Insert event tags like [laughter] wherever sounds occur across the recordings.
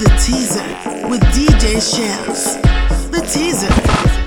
We take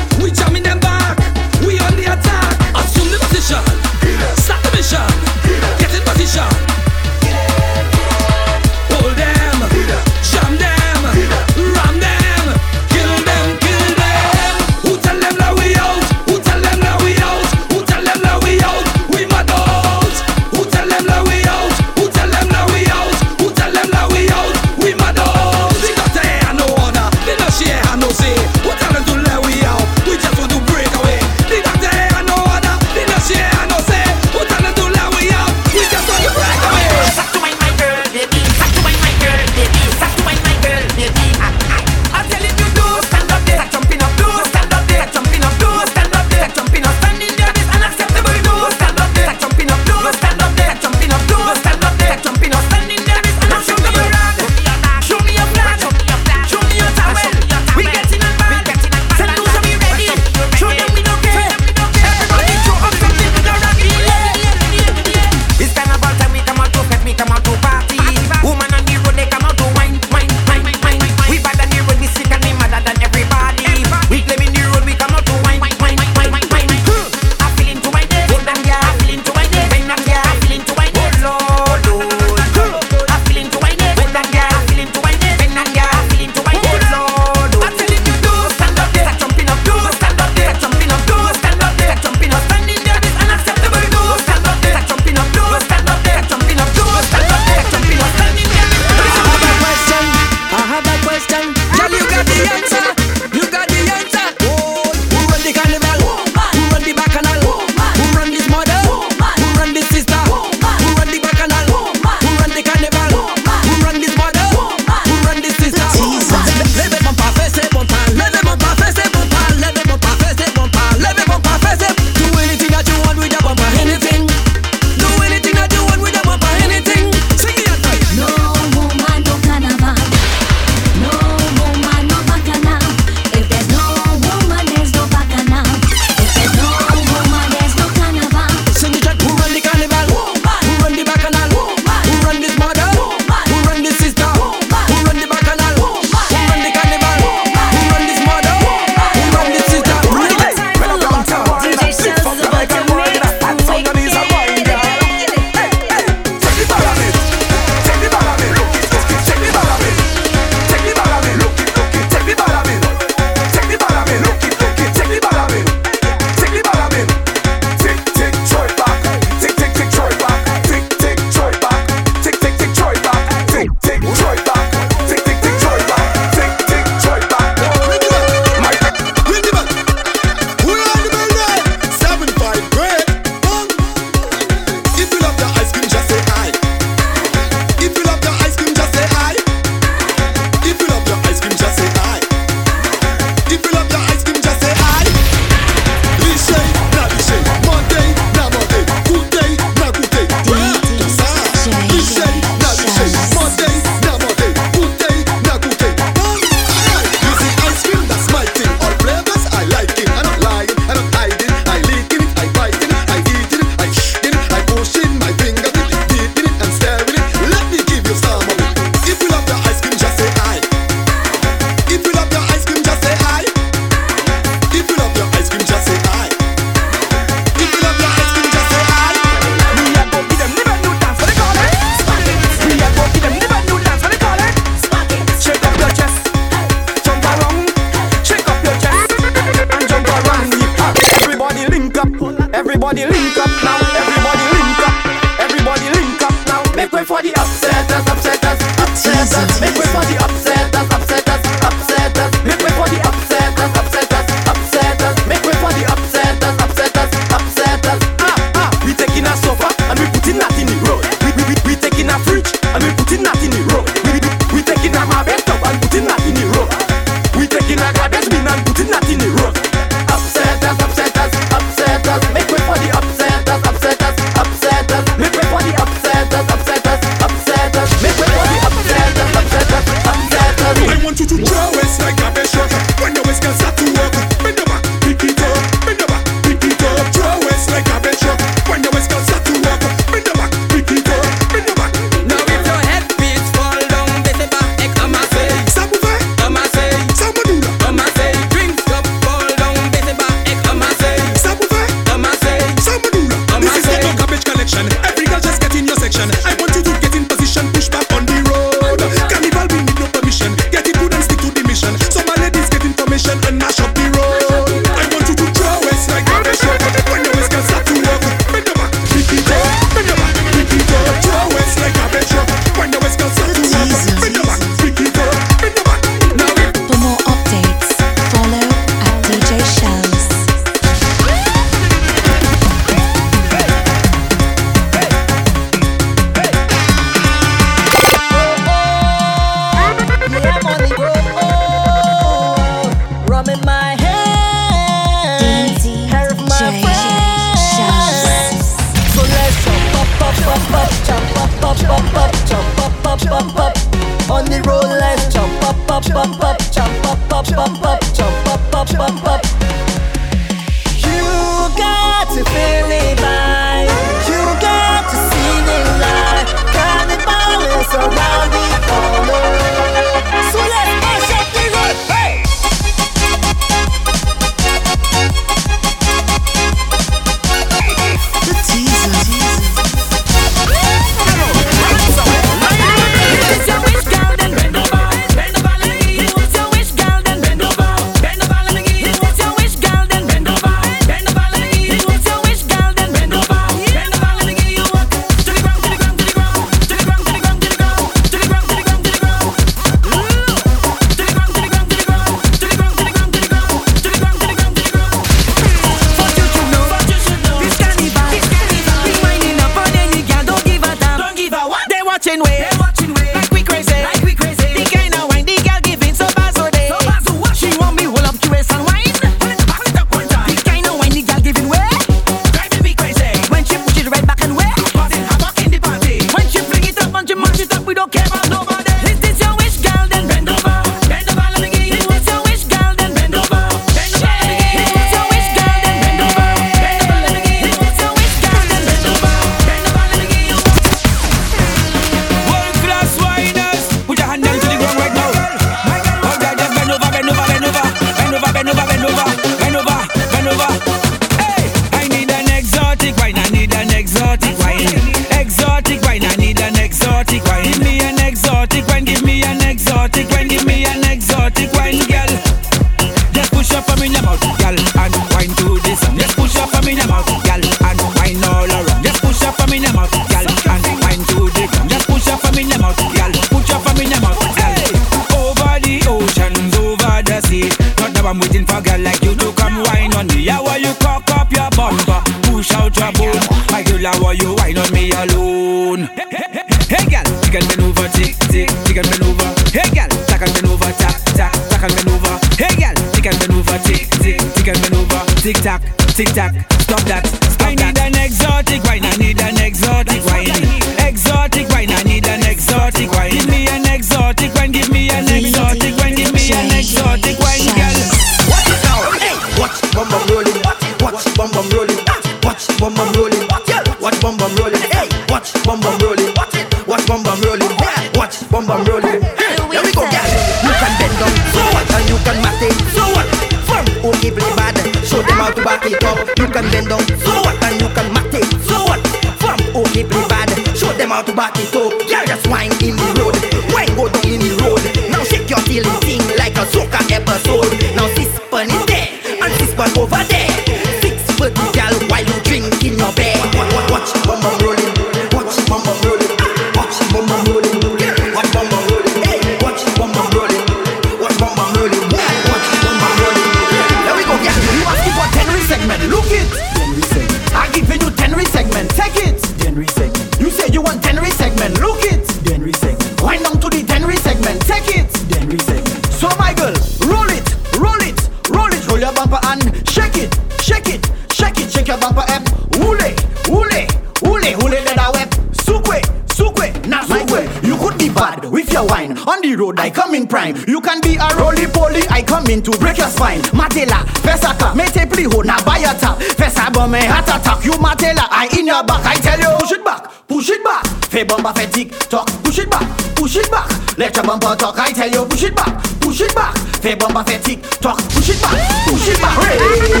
been to break your spine. Matela, Vesaka, mete pli ho na bayata Vesa bon men hat attack. You matela, I in your back I tell you. Push it back, push it back. Fe bomba fe tick tock Push it back, push it back. Let your bumper talk I tell you. Push it back, push it back. Fe bomba fe tick tock Push it back, push it back. Hey.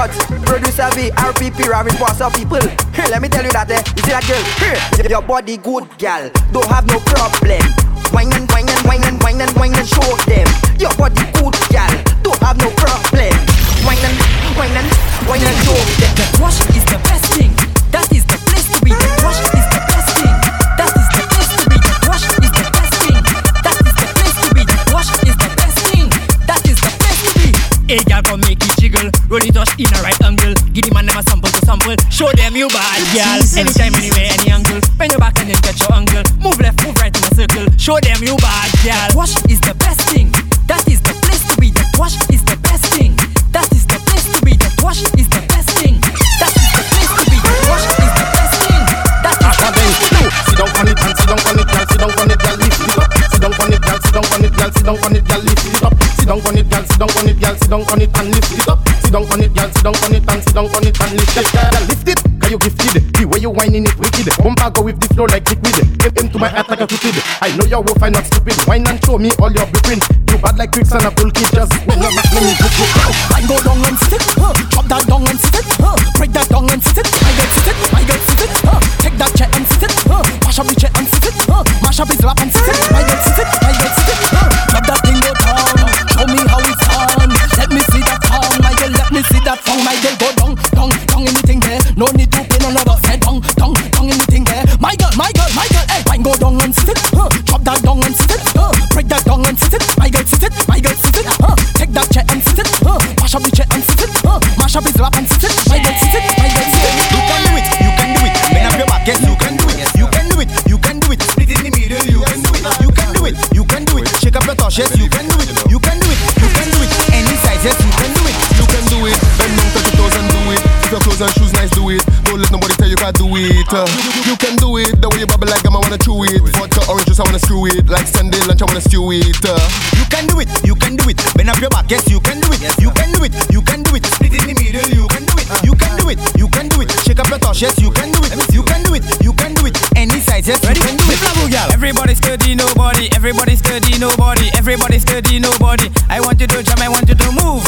But producer B, RPP, Ravi Boss of people. Hey, let me tell you that, eh, you see that girl? Hey, your body good, gal. Don't have no problem. Wine and wine and wine and wine and wine and show them. Your body good, gal. Don't have no problem. Wine and wine and wine and show them. The crush is the best thing. That is the place to be. The crush is the best thing. That is the place to be. The crush is the best thing. That is the place to be. The crush is the best thing. That is the place to be. Hey, gal, come jiggle. Roll it touch in a right angle. Give the man them a sample to sample. Show them you bad, girl. Anytime, anywhere, any angle. Bend your back and then catch your angle. Move left, move right in a circle. Show them you bad, girl. Wash is the best thing. That is the place to be. That wash is the best thing. That is the place to be. That wash is the best thing. That is the place to be. That wash is the best thing. That is the place to be. Sit down on it and sit down on it, girl. Sit down on it, girl sit down on it, girl, sit down on it, girl, lift it up. Sit down on it, girl, sit down on it, girl, sit down on it and lift it up. Sit down on it, girl, sit down on it and sit down on it and lift it. Girl, lift it, cause you gifted. The way you whining it wicked. Bumper go with the flow like liquid. Get into my heart like a cupid. I know your wolf, I'm not stupid. Wine and show me all your blueprint. You bad like tricks and a cool kid. Just when I'm at me, go. I go down and sit. Huh. Chop that down and sit. Huh. Break that down and sit. it. I get sit. it. I get sit. Huh. Take that chair and sit. Huh. Mash up the chair and sit. Huh. Mash up his lap and sit. it. I get sit. I get sit. Anything there. My girl, my girl, my girl, hey, wine go down and sit it, huh. drop that down and sit it, huh. break that down and sit it. My girl, sit it, my girl, sit it, huh. take that chair and sit it, huh. mash up the chair and sit it, huh. mash up his lap and sit it, can't do it. Uh, you, can do it. The way you bubble like I'm, I wanna chew it. Vodka, orange juice, I wanna screw it. Like Sunday lunch, I wanna stew it. Uh, You can do it, you can do it. Bend up your back, yes, you can do it. You can do it, you can do it. Split in the middle, you can do it. You can do it, you can do it. Shake up your toes, yes, you can do it. You can do it, you can do it. Any size, yes, you can do it. Everybody sturdy, nobody. Everybody sturdy, nobody. Everybody sturdy, nobody. I want you to jump, I want you to move.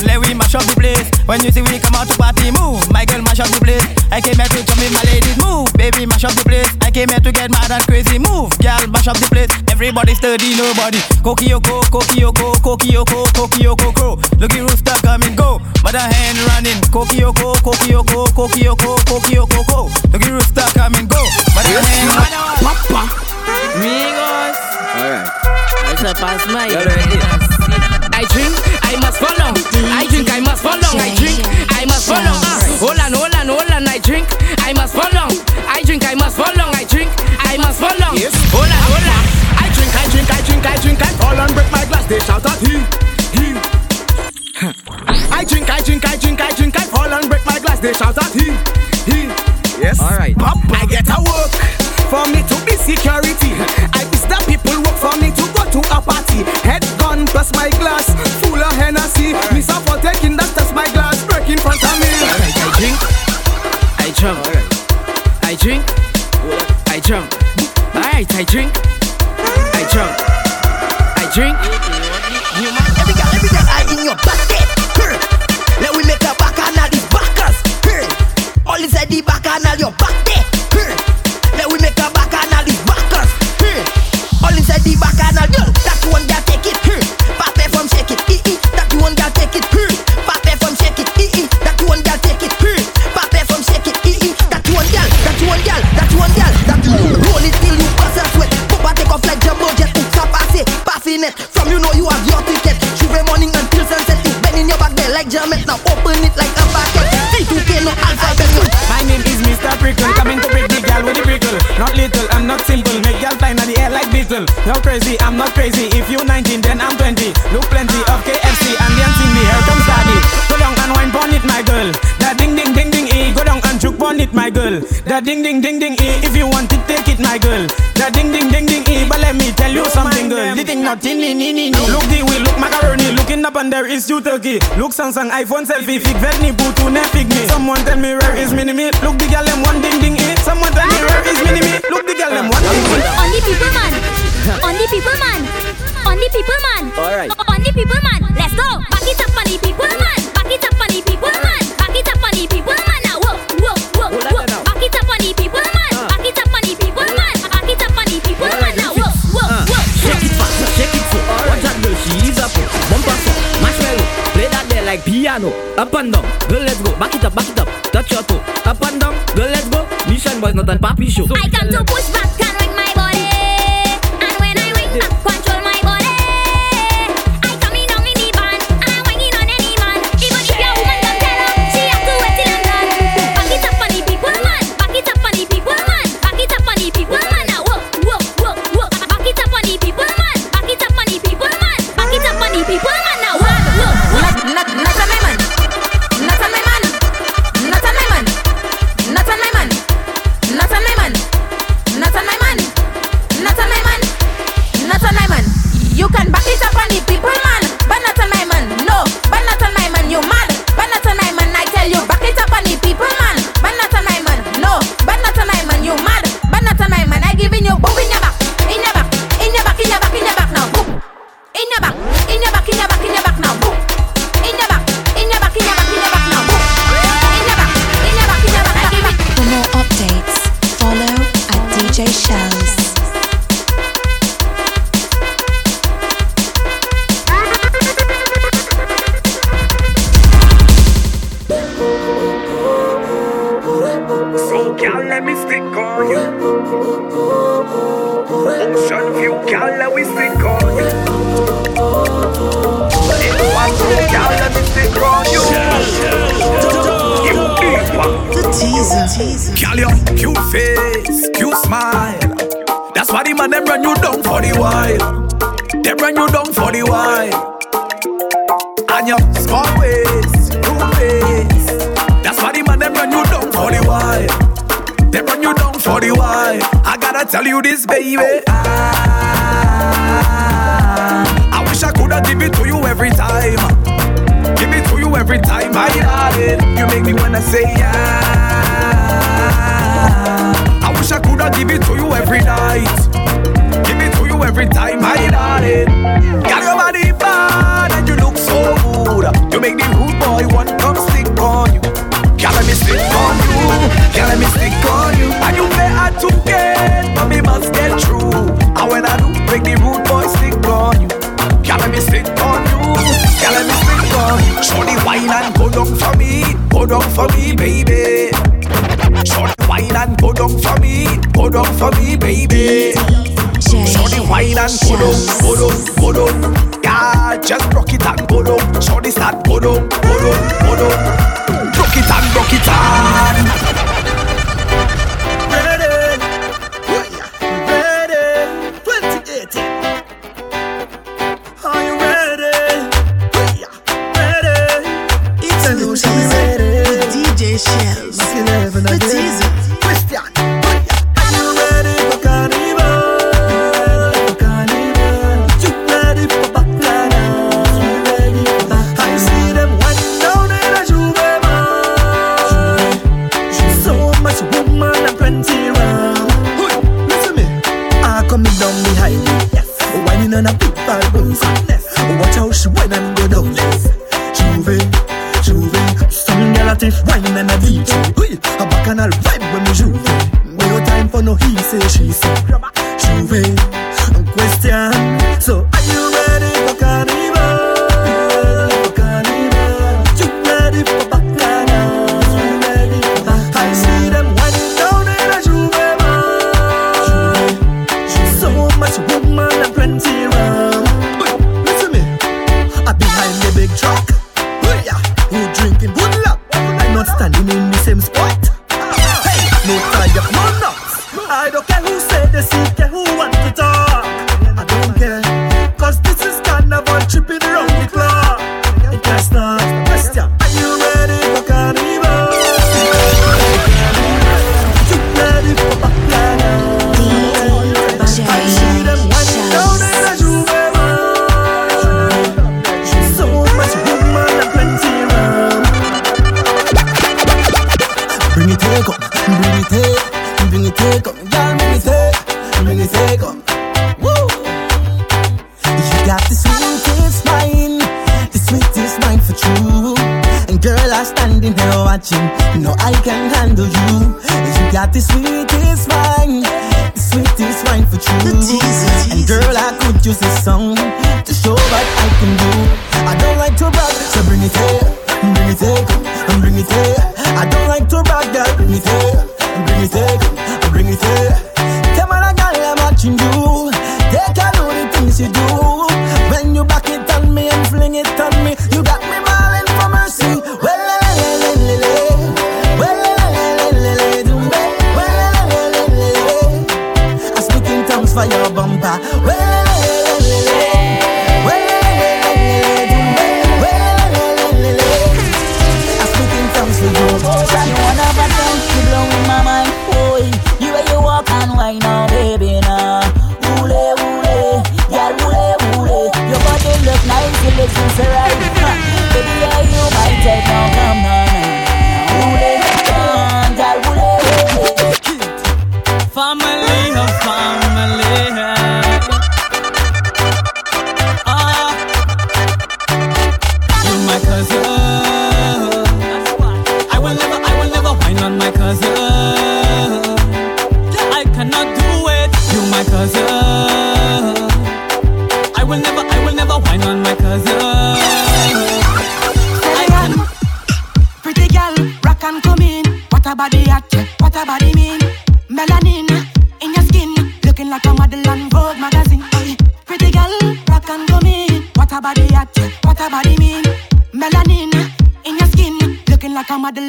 When you see we come out to party, move. My girl, mash up the place. I came here to jump in, my ladies, move. Baby, mash up the place. I came here to get mad and crazy, move. Girl, mash up the place. Everybody sturdy, nobody. Kokioko, kokioko, kokioko, kokioko, crow. Look at rooster come and go. But a hand running. Kokioko, kokioko, kokioko, kokioko, ko. Look at rooster come and go. But a hand running. Papa. Amigos, Alright. I shall pass my I drink, I must follow. I drink, I must follow. I drink, I must. Ah, hold on, hold on, hold on. I drink, I must follow. I drink, I must follow. I drink, I must follow. Hold on, hold on. I drink, I drink, I drink, I drink, I fall and break my glass. They shout out he, he. I drink, I drink, I drink, I drink, I fall and break my glass. They shout out he, he. Yes. Alright. I get a work for me to be security. I miss the people work for me to go to a party. Head gun plus my glass full of Hennessy. Miss out for taking that front of me. Alright, I drink, I jump. I drink, I jump. Alright, I drink, I jump. I drink. Every girl, every girl, I in your basket. Let we make a bacchanal, these backers. All inside the bacchanal, your back there. Let we make a bacchanal, these backers. All inside the bacchanal, yo. That one girl take it. Hey. Pape from shake it. That one girl take it. Beetle. You're crazy, I'm not crazy. If you 19, then I'm 20. Look plenty of KFC and then see me. Here comes daddy. Go down and wine pon it, my girl. That ding ding ding ding e. Go down and juke pon it, my girl. That ding ding ding ding e. If you want it, take it, my girl. That ding ding ding ding e. But let me tell you something, girl. The thing not in ni ni ni. Look the way, look macaroni. Looking up and there is you turkey. Look Samsung iPhone selfie. Fig vet ni putu ne fig me. Someone tell me where is mini me. Look the girl them one ding ding e. Someone tell me where is mini me. Look the girl them one ding ding. On the people man. [laughs] On the people man. On the people man. Alright. On the people man. Let's go. Back it up on the people man. Back it up on the people man. Back it up on the people man. Now whoa, whoa, whoa, Hold whoa. Back it up on the people man. Uh. Back it up on the people man. Back it up on the people man. Now this whoa, is- whoa, uh, whoa. Shake it fast, shake it slow. Watch that girl, she is a pro. Bumper song, marshmallow. Play that there like piano. Up and down, girl, let's go. Back it up, back it up. Touch your toe. Up and down, girl, let's go. Mission boys, not a papi show. I come to push back So, girl, let me stick on you. Ocean view, girl, let me stick on you. In one room, girl, let me stick on you. You keep one. The teaser. Girl, your cute face, cute smile. That's why the man them run you down for the while. They run you down for the while. for the why. I gotta tell you this, baby. I, I wish I coulda give it to you every time. Give it to you every time, my darling. You make me wanna say yeah. I wish I coulda give it to you every night. Give it to you every time, my darling. Got your body bad and you look so good. You make the rude boy want come stick on you let me stick on you, can't let me stick on you. And you that I to get, but me must get through. And when I do, make the rude boy stick on you, can't let me stick on you, can't let me stick on you. Show the wine and go down for me, go down for me, baby. Show the wine and go down for me, go down for me, baby. Show the wine and go down, go down, go down. Yeah, just rock it and go down. Show the start, go down, go down, go down take it on. Ready, ready, 2018. Are you ready? Ready. It's a ready. DJ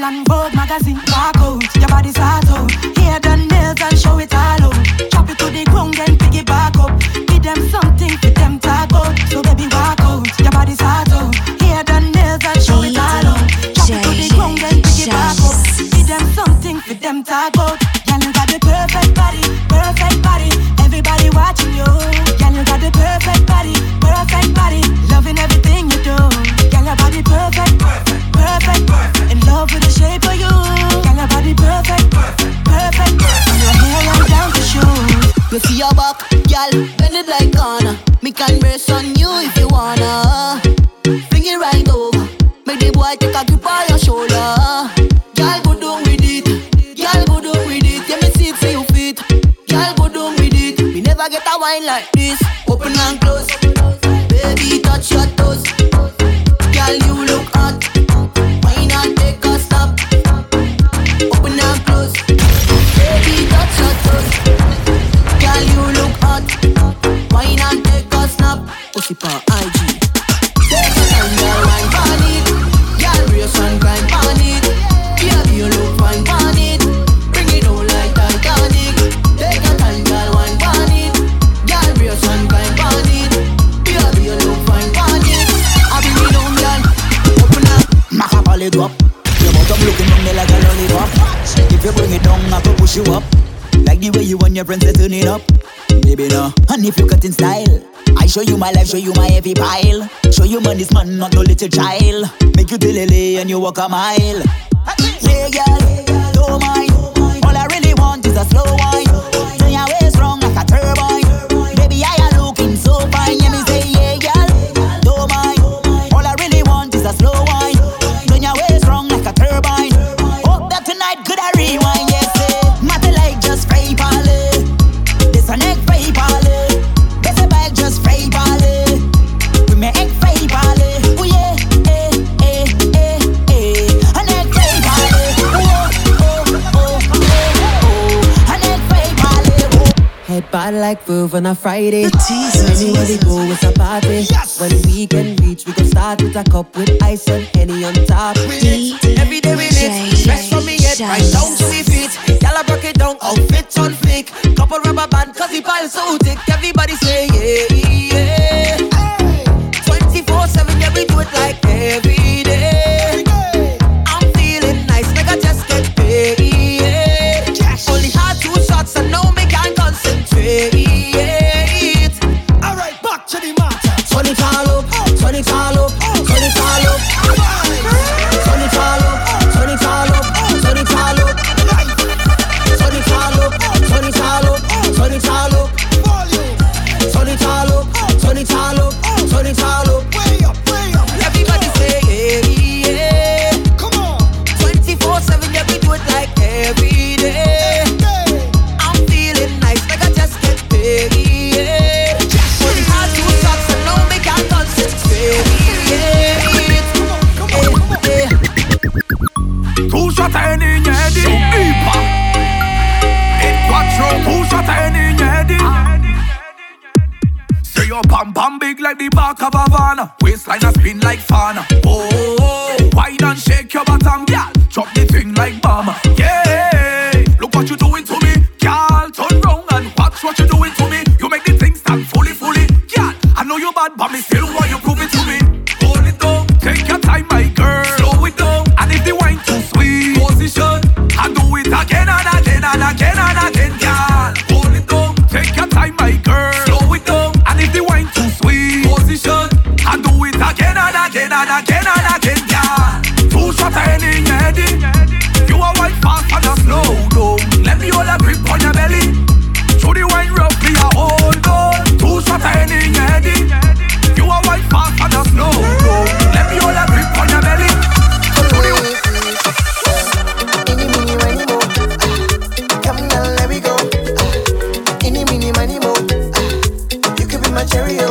and Vogue magazine. Marco. life, show you my heavy pile. Show you man, this man, not no little child. Make you delay and you walk a mile. Yeah, girl, don't mind. All I really want is a slow like Verve on a Friday. Jesus. Anywhere we go, it's a party. Yes. When we can reach, we can start with a cup with ice and Henny on top. We D- Every day we lit. Fresh from me head, right down to me feet. Y'all are broke down, outfit on flick. Couple rubber band, cause the pile so thick. Everybody say, yeah, yeah. 24-7, yeah, we do it like every day. Bam big like the back of a van. Waistline a spin like fan. Oh, wine and shake your bottom Girl, Chop the thing like bomb. Yeah, look what you doing to me Girl, turn round and watch what you doing to me carry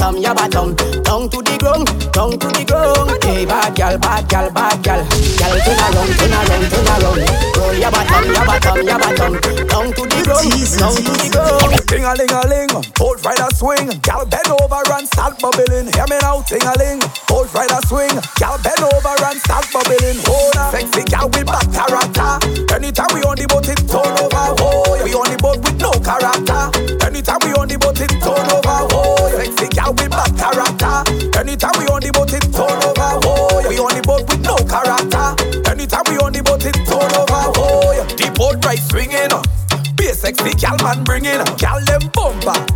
bottom, your bottom. tongue to the ground, tongue to the ground. Hey, bad gal, bad gal, bad gal. Gal, turn around, turn around, turn around. Roll your bottom, your bottom, your bottom. tongue to the ground, down to the ground. Ting a ling a ling, old rider swing. Gal, bend over and start bubbling. Hear me now, ting a ling, old rider swing. Gal, bend over and start bubbling. Hold on, sexy gal, we batarata. Anytime we on the boat, it's turn over. Oh, yeah. we on the boat with no character. Anytime we on the boat, it's turn over. Oh. Anytime we on the boat, it's all over. Oh, yeah. We on the boat with no character. Anytime we on the boat, it's all over. Oh, yeah. The boat right swinging. Uh. Be a sexy gal man bringing. Uh. Gal them bumper.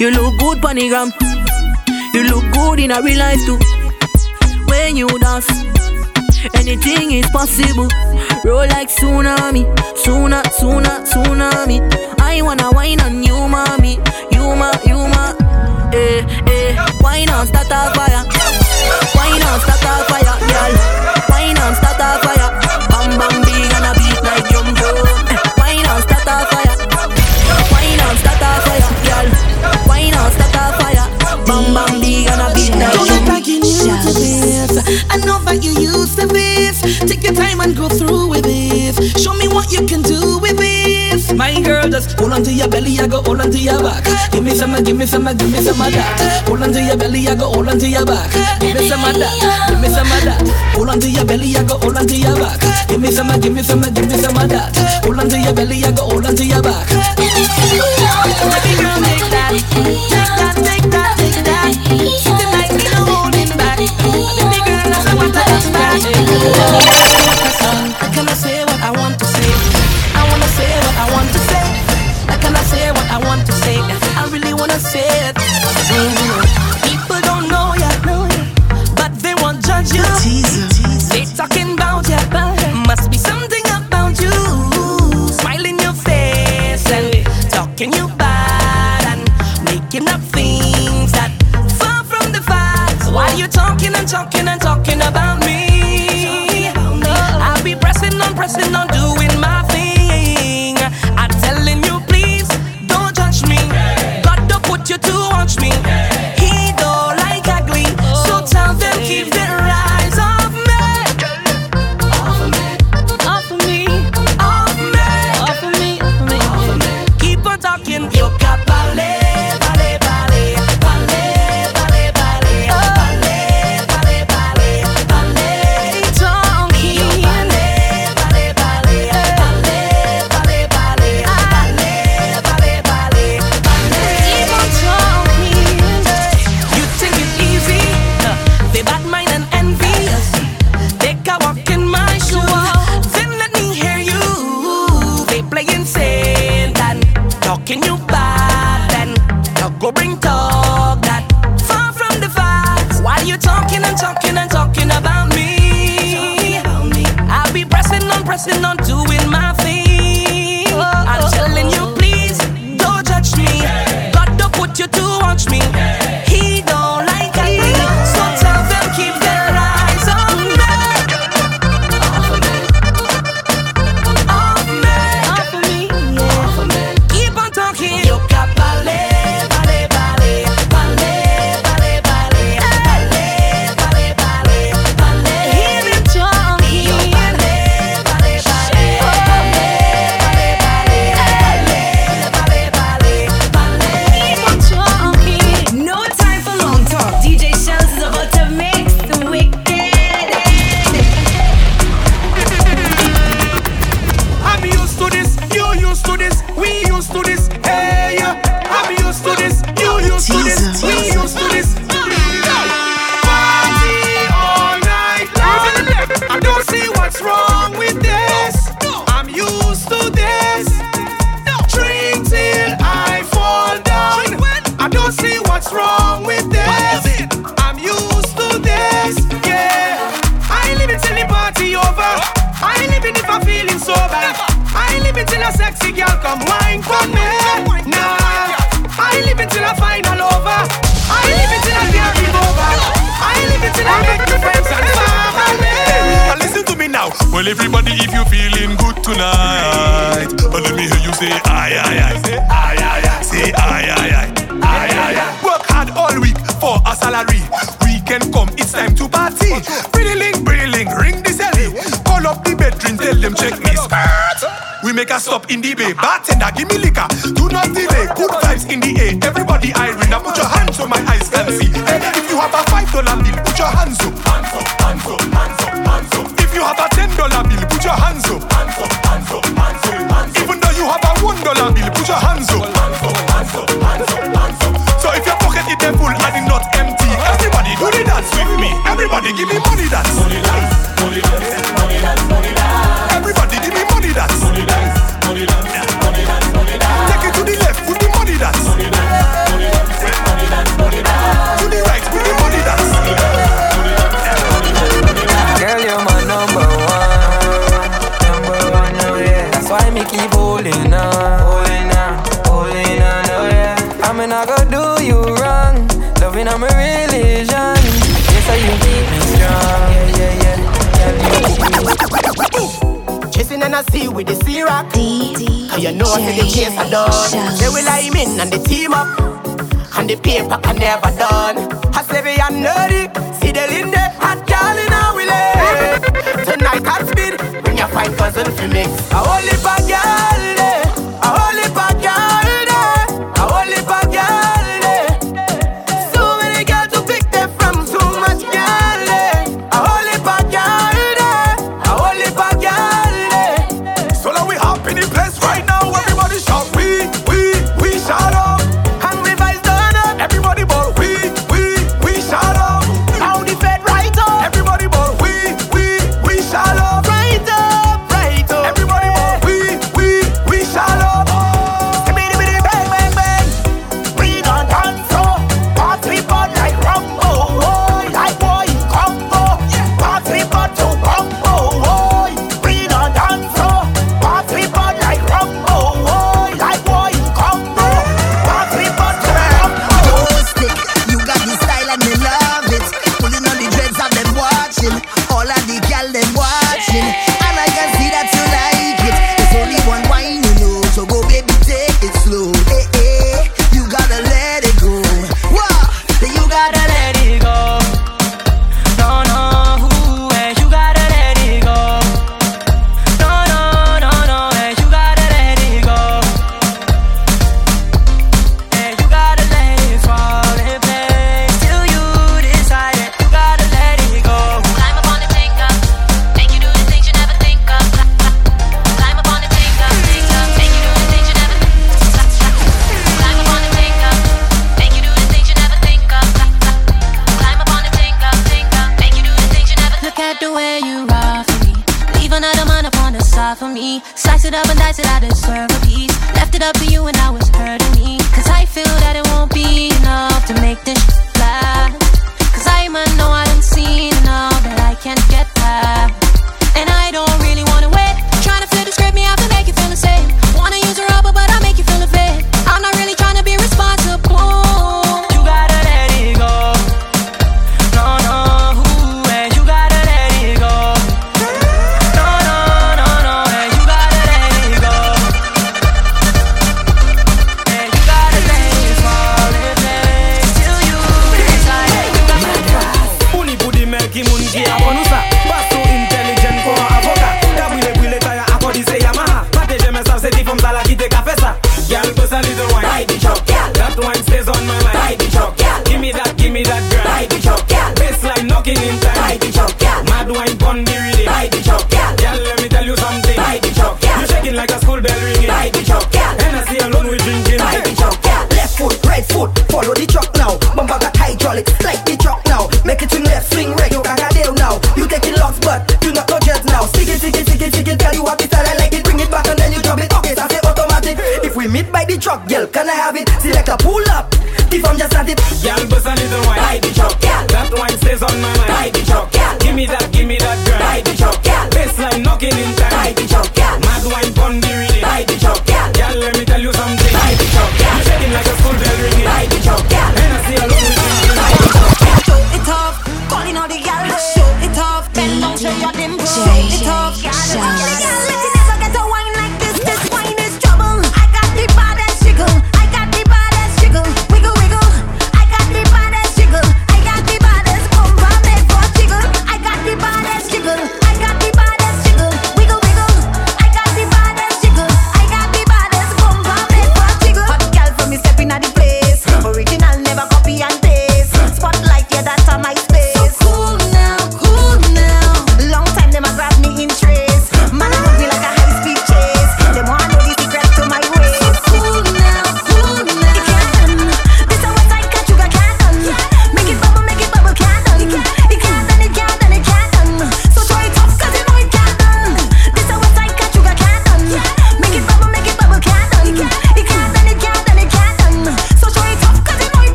You look good, panigram. You look good in a real life too. When you dance, anything is possible. Roll like tsunami, tsunami, tsunami, tsunami. I wanna wine on you, mommy. You ma, you ma. Eh, eh. Wine on, start a fire. Wine on, start a fire, y'all. Wine on, start a fire. I know that you used to this. Take your time and go through with this. Show me what you can do with this. My girl, just hold on to your belly, I go hold on to your back. Give me some, give me some, give me some of that. Hold on to your belly, I go hold on to your back. Give me some of that, give me some of that. Hold on to your belly, I go hold on to your back. Give me some, give me some, give me some of that. Hold on to your belly, I go hold on to your back. Baby girl, make that, take that, take that, make that. Tonight we no holding back love. deal with the C-Rock. You know I the case are done. They will I'm in and the team up. And the paper can never done. I say we are nerdy. See the there, hot girl in our village. Tonight I spin. Bring your fine cousin for me. I only bad girl.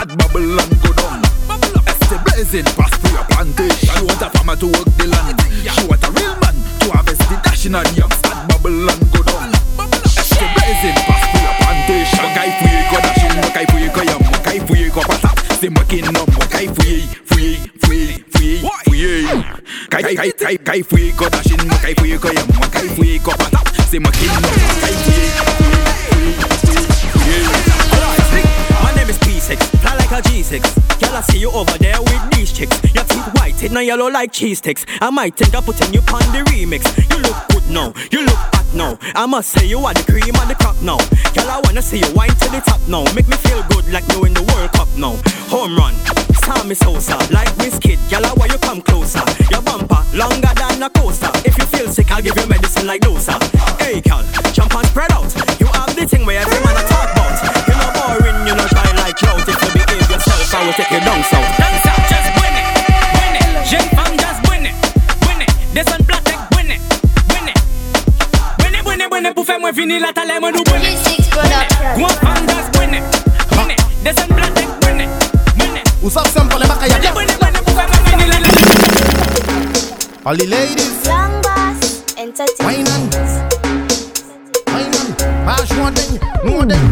that Babylon go down. Este blazing past through a plantation. She Want a farmer to work the land. She want a real man to harvest the dashing and yams. That Babylon go down. Este blazing past through a plantation. Makai fuye ko dashing, makai fuye ko yam, makai fuye ko patap. Se makin no, makai fuye, fuye, fuye, fuye, fuye. Kai kai kai kai fuye ko dashing, makai fuye ko yam. It now yellow like cheese sticks. I might think of putting you on the remix. You look good now, you look hot now. I must say you are the cream of the crop now. Girl, I wanna see you wine to the top now. Make me feel good like you in the World Cup now. Home run, Sammy Sosa, like Kid. Girl, I want you come closer. Your bumper longer than a coaster. If you feel sick, I'll give you medicine like Dosa. Hey, girl, jump and spread femme, just win it, win it. Descend platek, win it, win it. Who's up simple, let me Win it, win it, win it. Pour faire moins fini la All the ladies, Long Boss Entertainment. wine and wine and mash one thing, no thing.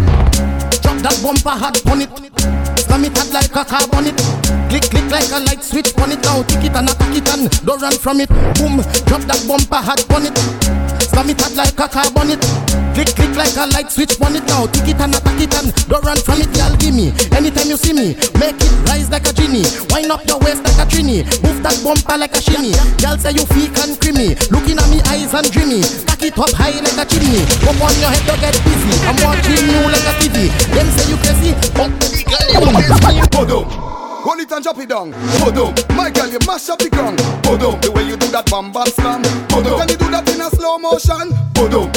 Drop that bumper hard on it. Slam it hard like a car on it. Click, click like a light switch on it now. Tick it and attack it and don't run from it. Boom, drop that bumper hard on it. Slam it hard like a car on it. Click, click like a light switch on it now. Tick it and attack it and don't run from it. Y'all give me anytime you see me. Make it rise like a genie. Wind up your waist like a trini. Move that bumper like a shimmy. Y'all say you fake and creamy. Looking at me eyes and dreamy. Stack it up high like a chimney. Come on your head, don't get busy. I'm watching you like a TV. Them say you crazy, but girl. Hold it and drop it down. Bodo. My girl, you mash up the ground. Bodo. The way you do that bam bam slam. Bodo. Can you do that in a slow motion? Bodo.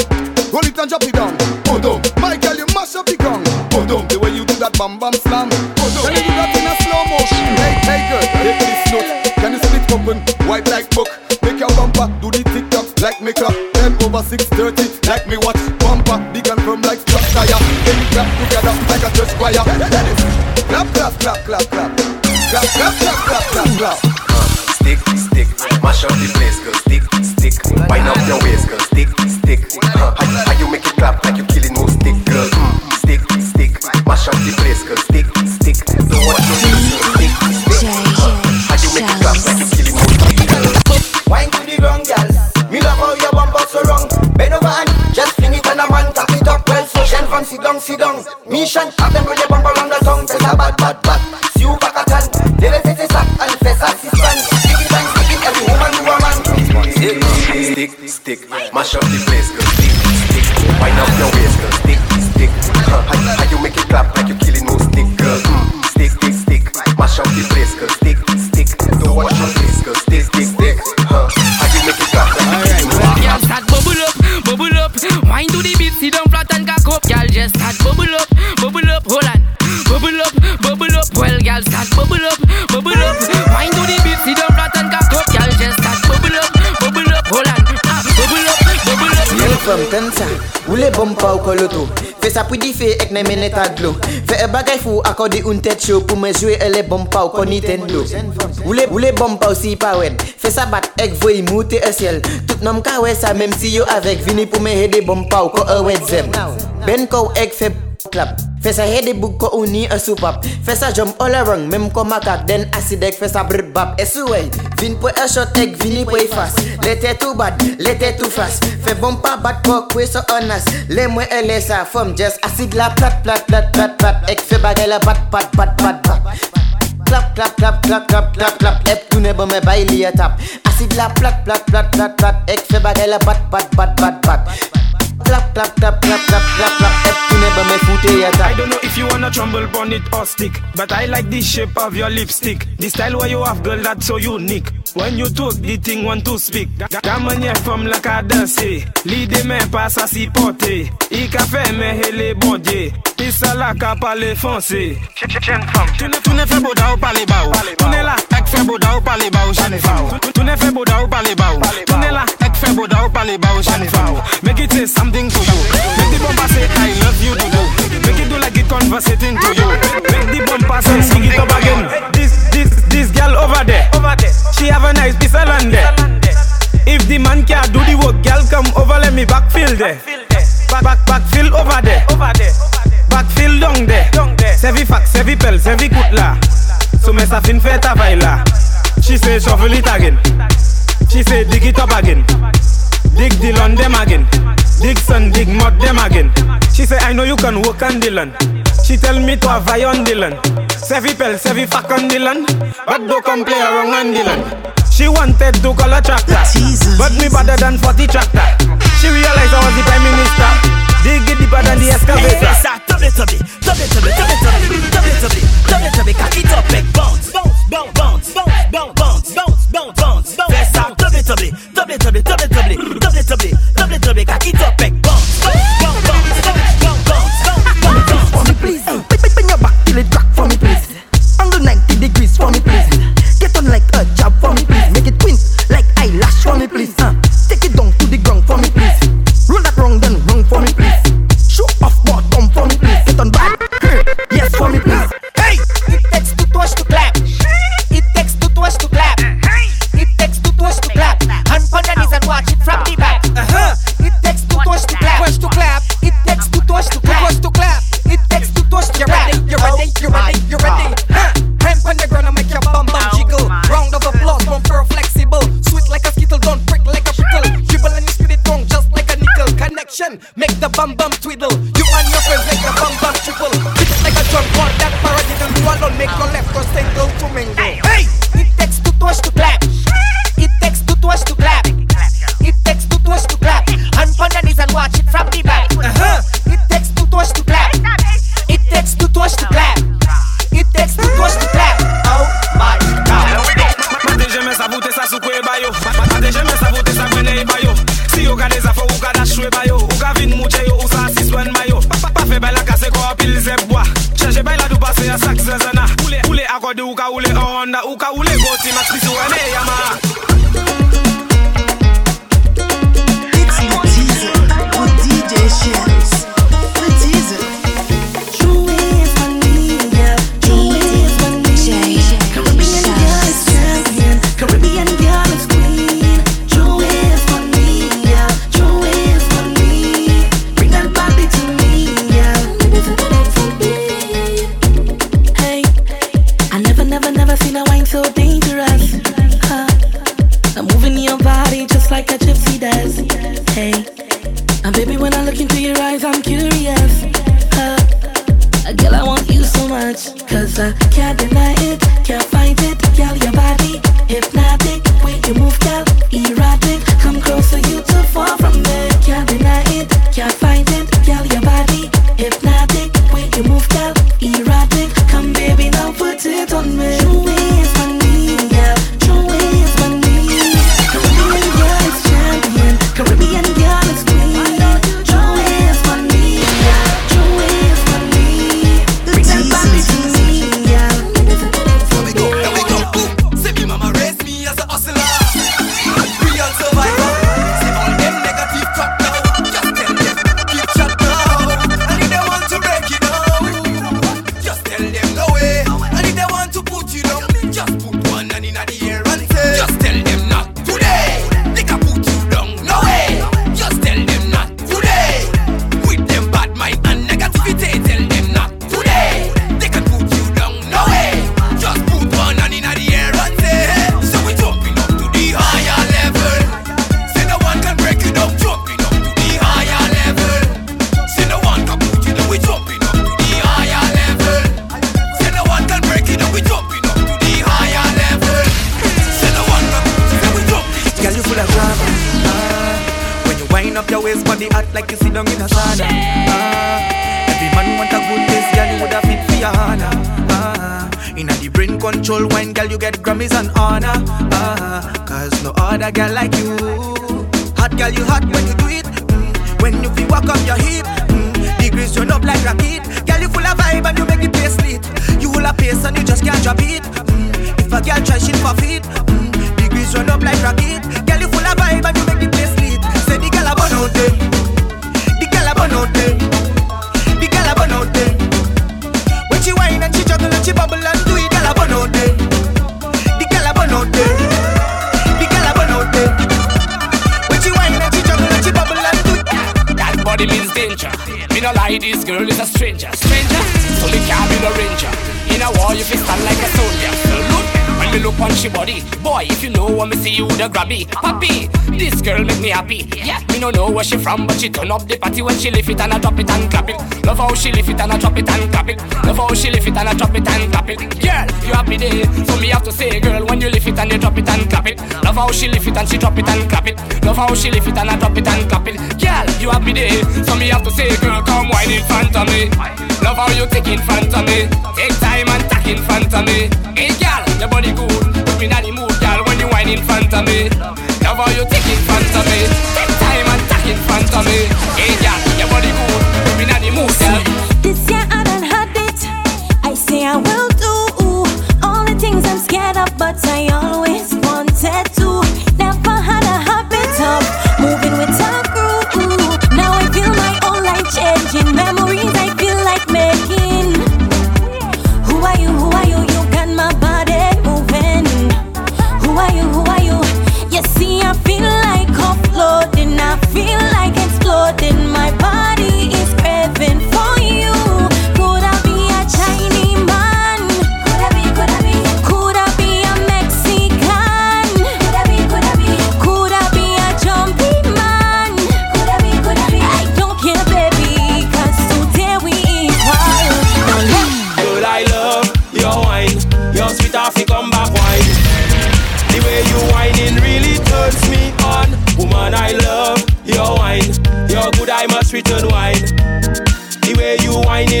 Hold it and drop it down. Bodo. My girl, you mash up the ground. Bodo. The way you do that bam bam slam. Bodo. Can you do that in a slow motion? Hey, hey girl, take this note. Can you split open, white like book? Make your bumper do the tick tock like me clock. Ten over six thirty like me watch. Bumper big and firm like truck tire. Then you clap together like a church choir. Clap, clap, clap, clap, clap. Clap, clap, clap, clap, clap, clap. Stick, stick, mash up the place, girl. Stick, stick, wind up your waist, girl. Stick, stick. How, how you make it clap like you killing no stick, girl? Mm, stick, stick, mash up the place, girl. Stick, stick. Don't watch your Shen sit down, sit down. Mission, have them with your bumper on the tongue. Press a bad, bad, bad. See you back at hand. Us it's a sack and fess assistant. Stick it stick it, every woman to a man. Stick, stick, stick, mash up the place, girl. Stick, stick, wind up your waist, girl. Bubble up. Roule bom pa ou koloto Fe sa pou di fe ek nan men etadlo Fe e bagay fou akorde un tet show Pou men jwe ele bom pa ou kon Nintendo Roule bom pa ou si pa wen. Fe sa bat ek voy moute e siel. Tout nom ka we sa mem si yo avek Vini pou men hede bom pa ou ko e wet zem. Ben kou ek fe klap. Fe sa hede bug ko ou ni e soupap Fe sa jom all around Mem ko makak den asidek. Fe sa brr bap e suwey Vin pou e shot ek vini pou e fas. Lete tou bad, lete tou fas. Fe bom pa bat kwa kwe so anas. Yes, le mwen ele sa fom jes Asid la plat plat plat plat plat Ek fe bagay la bat pat pat pat pat Klap klap klap klap klap klap klap Ep toune bo me bay li etap Asid la plat plat plat plat plat Ek fe bagay la bat pat pat pat pat Clap clap clap clap clap clap clap Ep tourne bon me foute a I tap don't know if you wanna tremble on it or stick, but I like the shape of your lipstick. The style where you have, girl, that's so unique. When you talk, the thing want to speak. Ta manière femme la ka danser, l'idée mais pas ça s'y porter. I ka fait mais hele bon Dieu, il ça la ka parler français. Tu ne, tu ne fais beau da ou parler bas. Tu ne la, ek beau da ou parler bas ou jeune femme. Tu- Tu ne fais beau da ou parler bas ou. Tu ne la, ek beau da ou parler bas ou jeune femme. Make it say something to you. Make the bumper say I love you to do. Make it do like it conversating to you. Make the bumper say sing it up again. This this this girl over there, over there. She have a nice piece of land there. If the man can't do the work, girl come over let me backfill there. Back back backfill over there. Backfill down there. Sevi fax, sevi pel, sevi kutla. So me I fin fet a She say shovel it again. She say dig it up again. Dig the land them again. Dig sun, dig mud them again. She say I know you can walk on the land. She tell me to avay on the land. Sevi pel, sevi fak on the land. But do come play around on the land. She wanted to call a tractor. But me better than 40 tractor. She realized I was the prime minister. Dig deeper than the excavator. Yes, sir. Tubby, tubby, tubby, tubby, tubby, tubby, tubby, tubby, tubby, tubby, cock it up and bounce, bounce, bounce, bounce, bounce, bounce, bounce, bounce, bounce, bounce. Yes, sir. Tubby, tubby, tubby, tubby, tubby, tubby, tubby, tubby, tubby, tubby, cock it up and bounce, bounce, bounce, bounce, bounce, bounce, bounce, bounce, bounce. For me, please. Bend your back till it crack for me, please. Angle 90 degrees for me, please. Get on like a jab for me, please. Make it twin like eyelash for me, please. Uh, take it down to the ground for me, please. ukadeuka ule onda uka ule goti matrizo ene ya Inna the brain control wine, girl, you get Grammys and honor. Ah, cause no other girl like you. Hot girl, you hot when you do it. Mm. When you feel walk up your hip, mm. degrees turn up like rocket. Girl, you full of vibe and you make it place lit. You full of pace and you just can't drop it. Mm. If a girl try, she for feet. Mm. Degrees turn up like rocket. Girl, you full of vibe and you make it place lit. Say the girl a burn out. The girl a burn out. bubble and do it, girl, I burn out there. The girl I burn out there. The girl I burn out there. When she wine and she juggle and she bubble and do it. That body means danger. Me no lie, this girl is a stranger, stranger. So the car be no ranger. In a war, you feel stand like a soldier look on she body. Boy, if you know when me see you, the grabby. Papi, this girl make me happy. Yeah, me no know where she from, but she turn up the party when she lift it and I drop it and clap it. Love how she lift it and I drop it and clap it. Love how she lift it and I drop it and clap it. Girl, you happy day, so me have to say, girl, when you lift it and you drop it and clap it. Love how she lift it and she drop it and clap it. Love how she lift it and I drop it and clap it. Girl, you happy day, so me have to say, girl, come wine in front of me. Love how you take in front of me. Take time and tack in front of me. Hey, girl, your body good. Put me in the mood, girl, when you wine in front of me. Love how you take in front of me. Take time and tack in front of me. Hey, girl, your body good. Put me in the mood, girl. This year I done had it. I say I will do all the things I'm scared of, but I always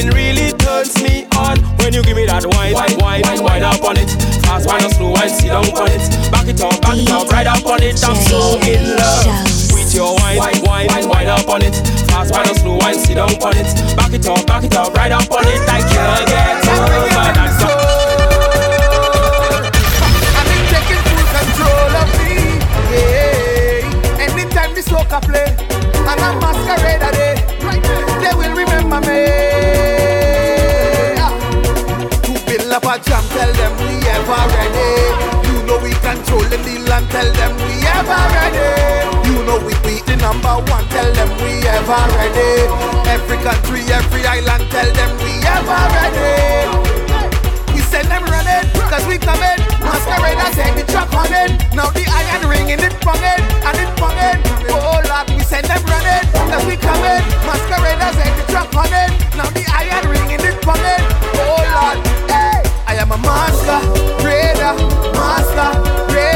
you really turns me on. When you give me that wine, wine, wine, wine, wine up on it. Fast wine or slow wine, sit down on it. Back it up, back it up, right up on it. I'm so in love with your wine, wine, wine, wine, wine up on it. Fast wine or slow wine, sit down on it. Back it up, back it up, right up on it. I can't get over that song. And they taking full control of me. Yeah. Anytime this soca play, and I'm masquerade a day, they will remember me. Up a jam, tell them we ever ready. You know we controlling the land, tell them we ever ready. You know we beat the number one, tell them we ever ready. Every country, every island, tell them we ever ready. We send them running, cause we coming. Masqueraders take the truck it. Now the iron ring in it bunging, and it bunging. Oh Lord, we send them running, cause we coming. Masqueraders take the truck it. Now the iron ring in it bunging. Oh Lord, hey, I am a master, raider, master, raider.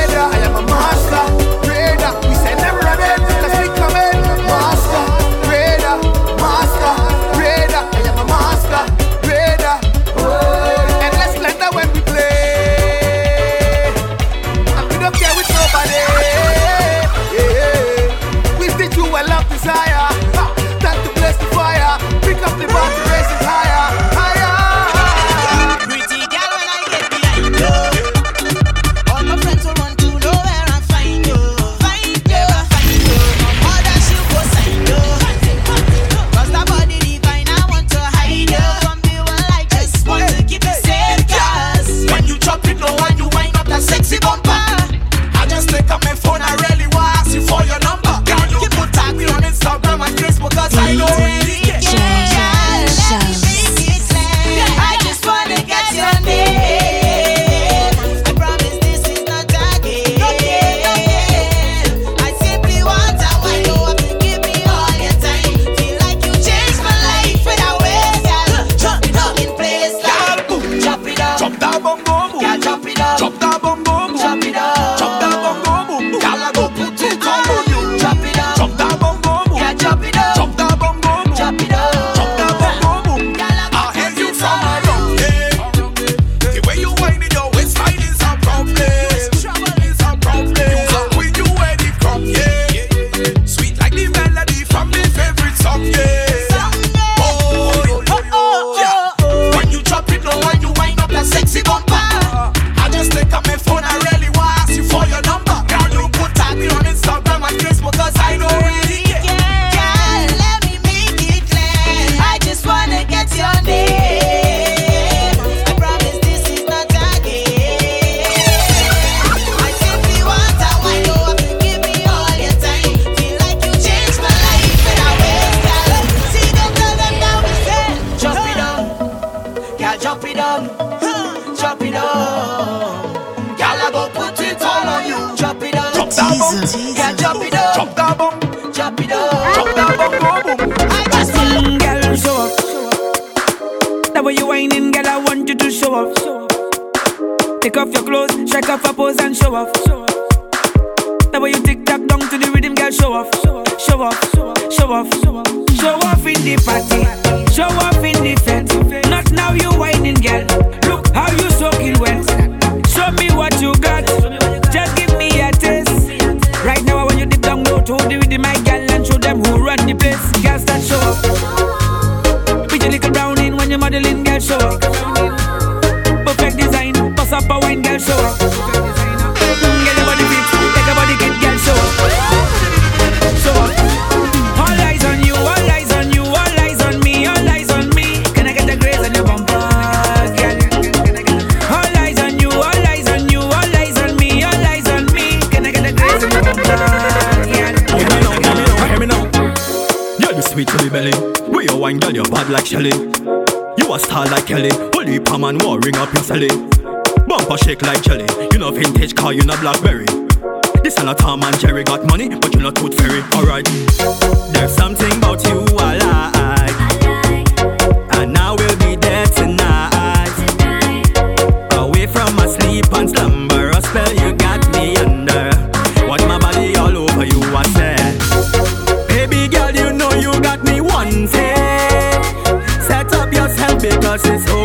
asesor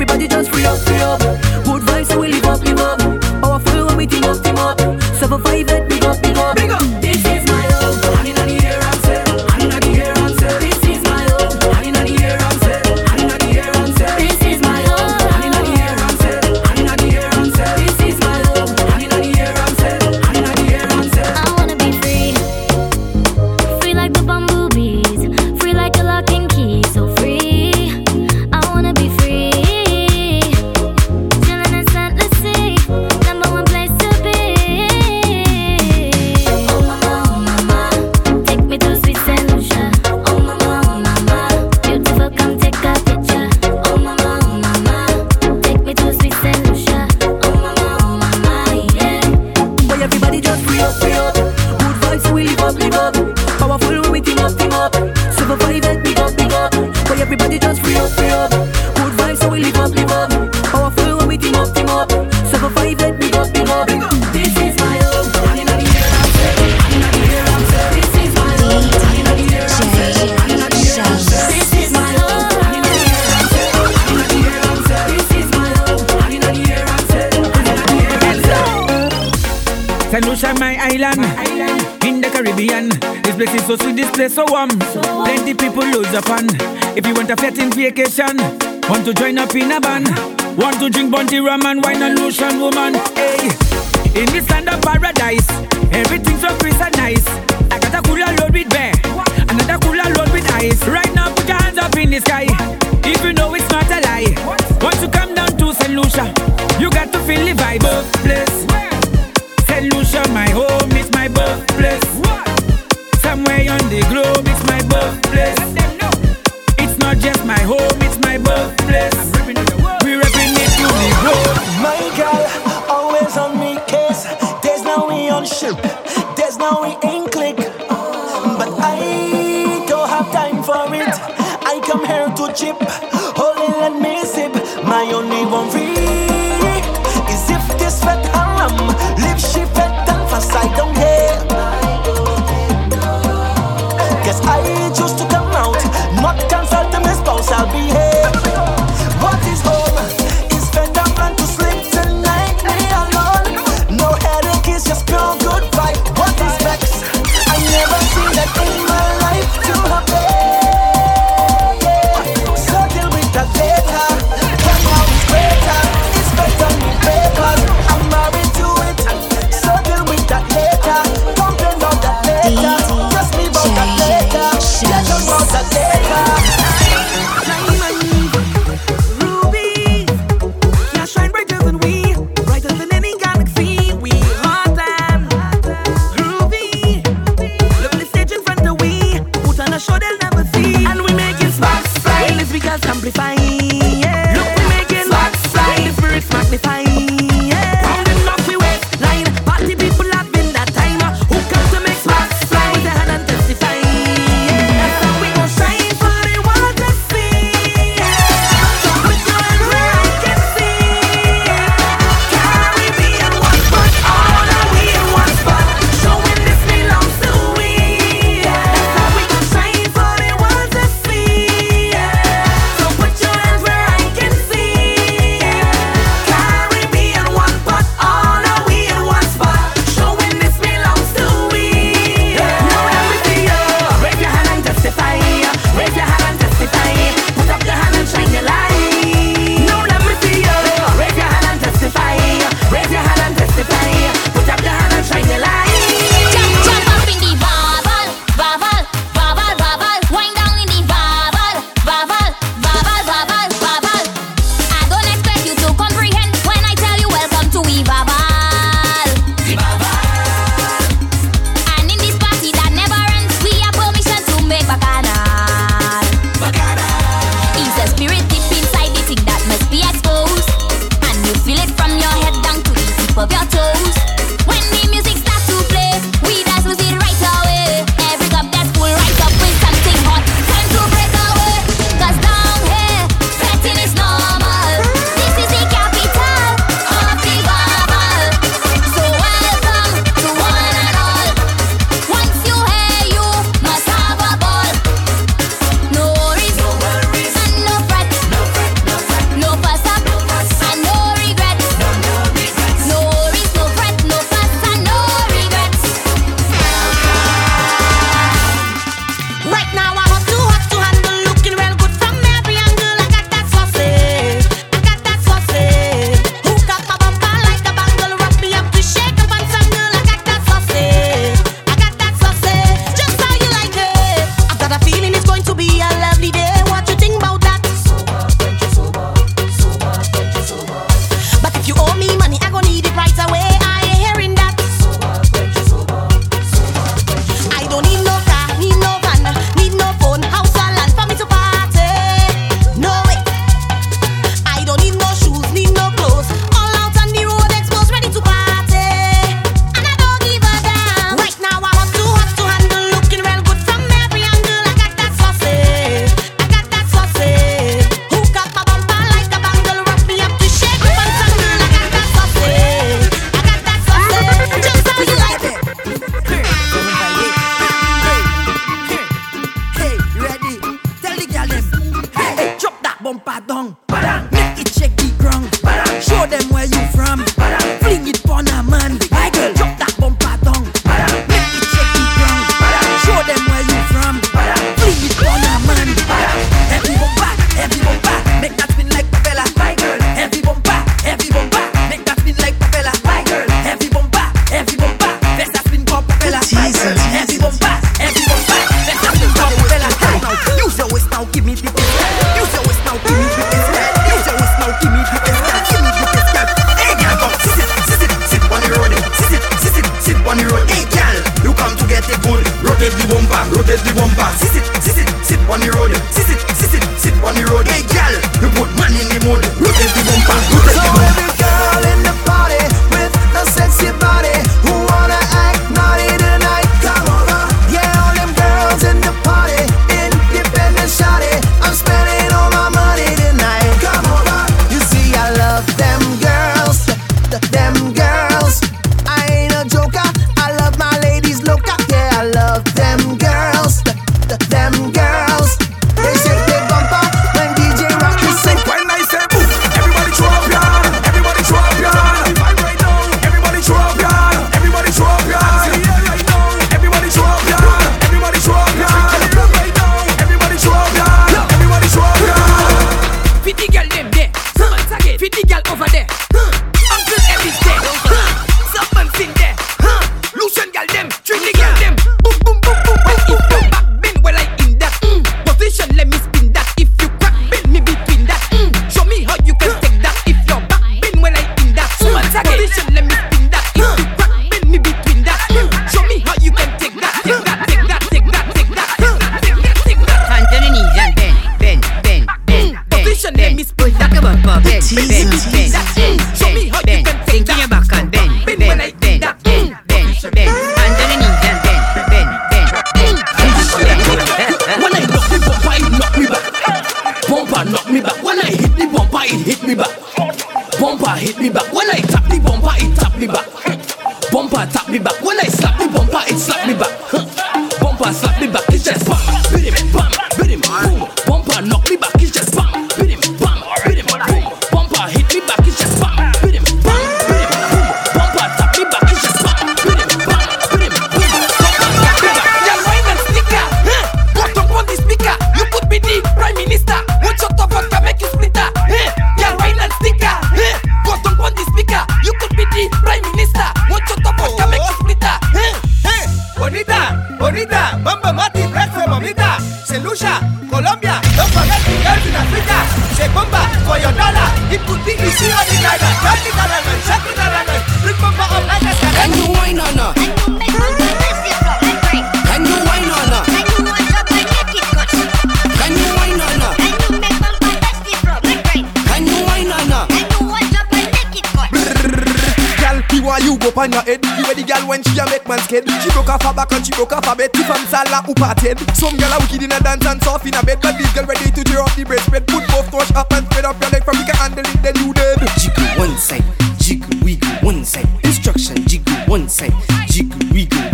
everybody just free up, free up. If you want a fetting vacation, want to join up in a band, want to drink Bounty rum and wine and lotion, woman. Hey, in this land of paradise, everything's so crisp and nice. I got a cooler load with bear, another cooler load with ice. Right now, put your hands up in the sky.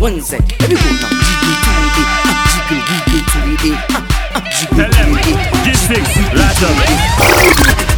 one Z. Every go now, jiggle to it, ah, jiggle wiggle to it, ah, jiggle to it. G six, latch up.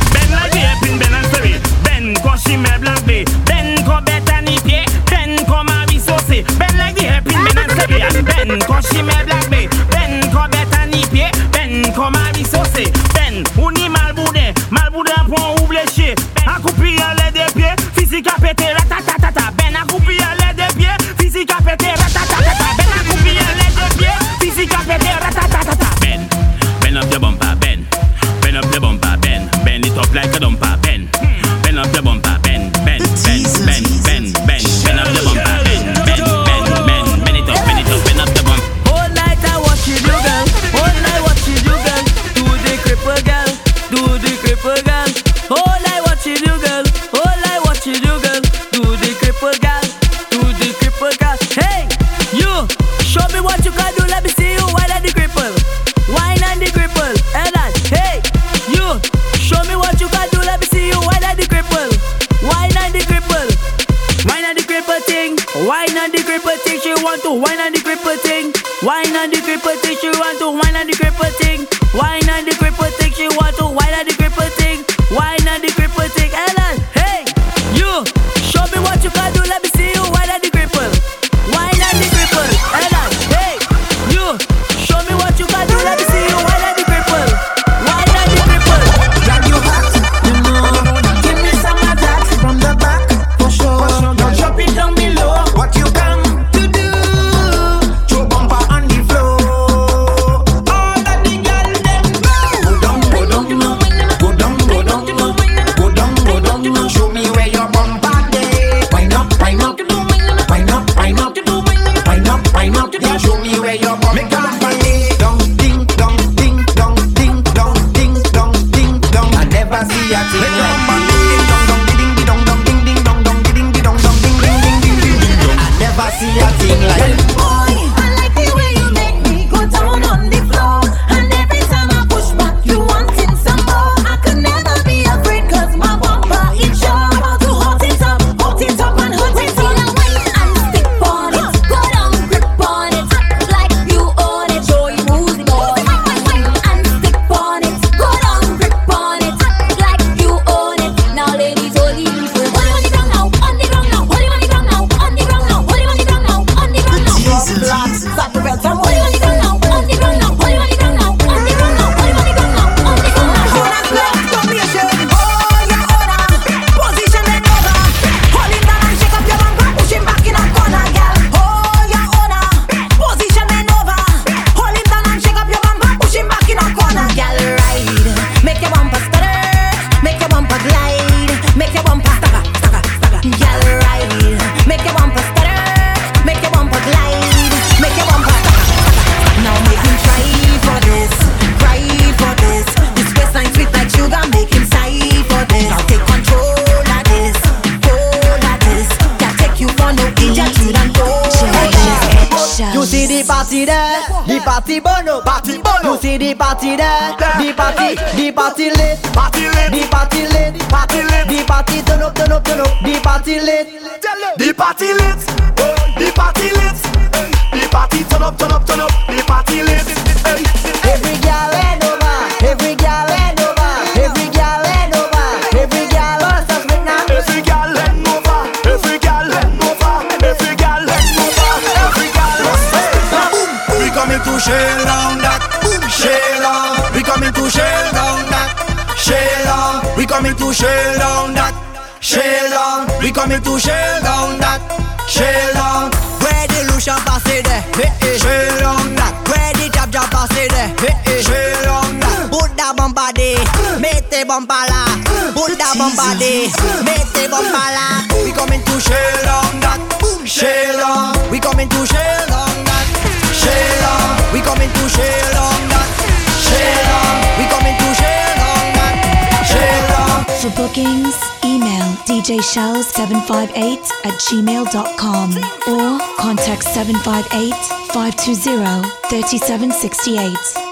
Djshells758 at gmail.com or contact 758 520 3768.